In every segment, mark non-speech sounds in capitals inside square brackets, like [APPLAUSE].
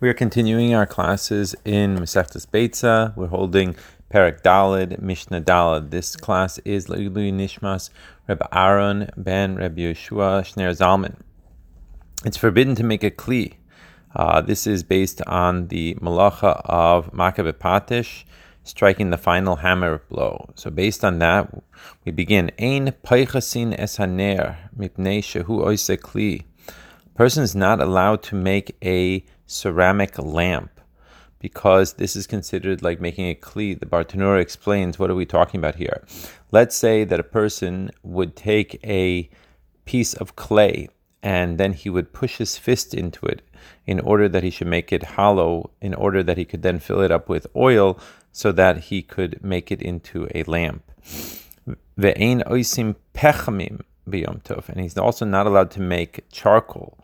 We are continuing our classes in Masechtas Beitza. We're holding Perek Dalid, Mishnah Dalid. This class is Leilui Nishmas Reb Aaron ben Reb Yeshua Shner Zalman. It's forbidden to make a kli. Uh, this is based on the malacha of Makabe Patish, striking the final hammer blow. So based on that, we begin. Ein paichasin es haner mipnei shehu oise kli. Person is not allowed to make a ceramic lamp because this is considered like making a kli. The Bartanura explains what are we talking about here. Let's say that a person would take a piece of clay and then he would push his fist into it in order that he should make it hollow, in order that he could then fill it up with oil so that he could make it into a lamp. Ve'ein oisim pechamim and he's also not allowed to make charcoal.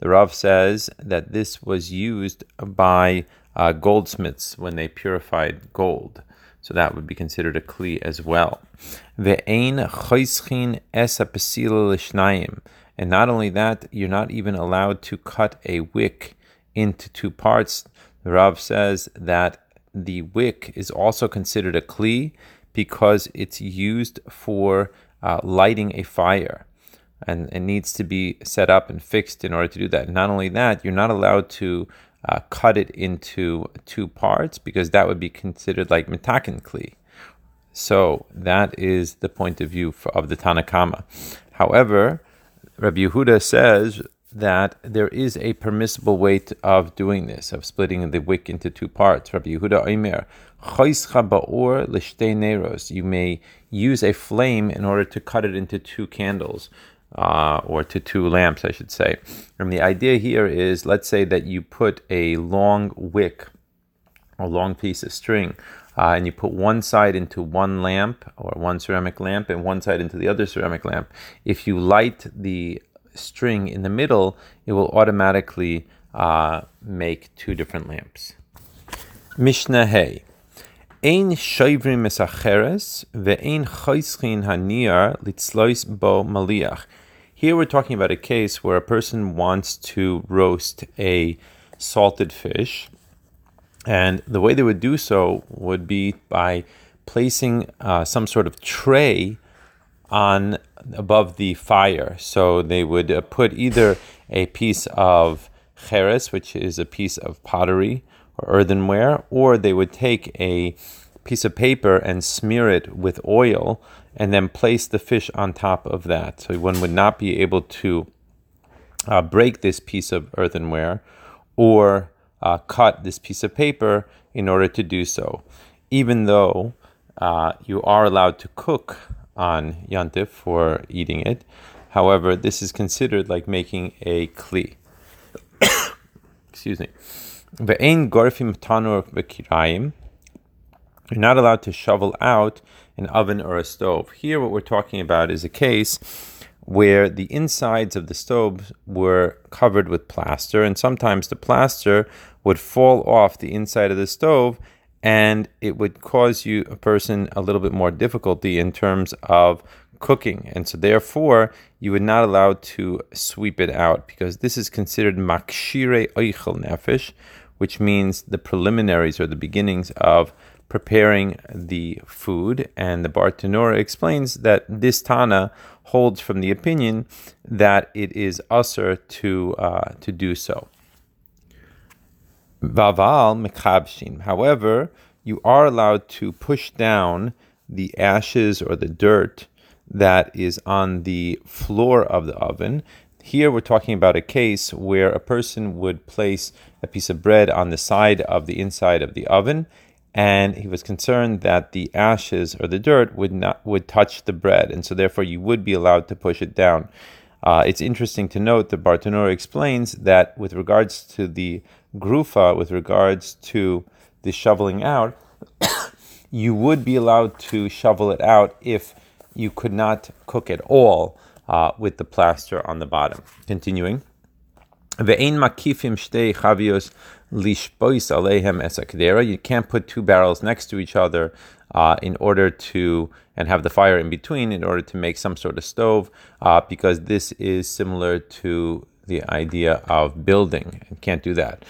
The Rav says that this was used by uh, goldsmiths when they purified gold. So that would be considered a kli as well. And not only that, you're not even allowed to cut a wick into two parts. The Rav says that the wick is also considered a kli because it's used for uh, lighting a fire and it needs to be set up and fixed in order to do that. Not only that, you're not allowed to uh, cut it into two parts because that would be considered like mitakin kli. So that is the point of view for, of the Tanna Kamma. However, Rabbi Yehuda says that there is a permissible way to, of doing this, of splitting the wick into two parts. Rabbi Yehuda Omer, You may use a flame in order to cut it into two candles uh, or to two lamps, I should say. And the idea here is let's say that you put a long wick, a long piece of string, uh, and you put one side into one lamp or one ceramic lamp and one side into the other ceramic lamp. If you light the string in the middle, it will automatically uh, make two different lamps. Mishnah Hey. Ein shoivrim mesacheres ve'ein choischin haniyar litzlois bo maliach. Here we're talking about a case where a person wants to roast a salted fish, and the way they would do so would be by placing uh, some sort of tray on above the fire. So they would uh, put either a piece of cheres, which is a piece of pottery or earthenware, or they would take a piece of paper and smear it with oil and then place the fish on top of that. So one would not be able to uh, break this piece of earthenware or uh, cut this piece of paper in order to do so, even though uh, you are allowed to cook on yantif for eating it. However, this is considered like making a kli. [COUGHS] Excuse me. You're not allowed to shovel out an oven or a stove. Here, what we're talking about is a case where the insides of the stove were covered with plaster, and sometimes the plaster would fall off the inside of the stove and it would cause you a person a little bit more difficulty in terms of cooking and so therefore you would not allow to sweep it out because this is considered makshire oichel nefesh which means the preliminaries or the beginnings of preparing the food. And the Bartanura explains that this Tana holds from the opinion that it is assur to, uh, to do so. Vaval mekhabshin. However, you are allowed to push down the ashes or the dirt that is on the floor of the oven. Here we're talking about a case where a person would place a piece of bread on the side of the inside of the oven and he was concerned that the ashes or the dirt would not would touch the bread, and so therefore you would be allowed to push it down. Uh, it's interesting to note that Bartanura explains that with regards to the grufa, with regards to the shoveling out, [COUGHS] you would be allowed to shovel it out if you could not cook at all uh, with the plaster on the bottom. Continuing. Ve'ein makifim shtei chavios lishbois alehem esakdera. You can't put two barrels next to each other uh, in order to and have the fire in between in order to make some sort of stove, uh, because this is similar to the idea of building. You can't do that.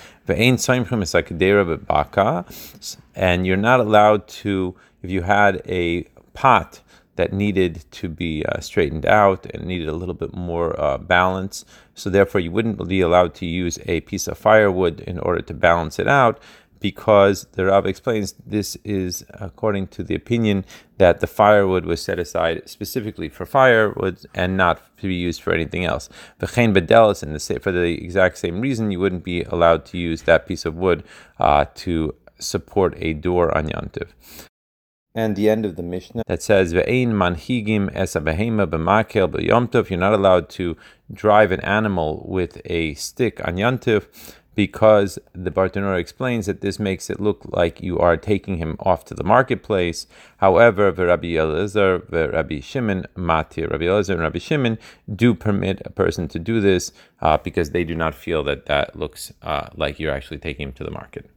And you're not allowed to, if you had a pot that needed to be uh, straightened out and needed a little bit more uh, balance. So, therefore, you wouldn't be allowed to use a piece of firewood in order to balance it out because the Rav explains this is according to the opinion that the firewood was set aside specifically for firewood and not to be used for anything else. The chen bedelis, and for the exact same reason, you wouldn't be allowed to use that piece of wood uh, to support a door on Yantiv. And the end of the Mishnah that says ve'ein manhigim es b'makel b'yomtov. You're not allowed to drive an animal with a stick on Yantiv because the Bartanura explains that this makes it look like you are taking him off to the marketplace. However, the Rabbi Elazar, the Rabbi Shimon, Matir, Rabbi Elazar and Rabbi Shimon do permit a person to do this uh, because they do not feel that that looks uh, like you're actually taking him to the market.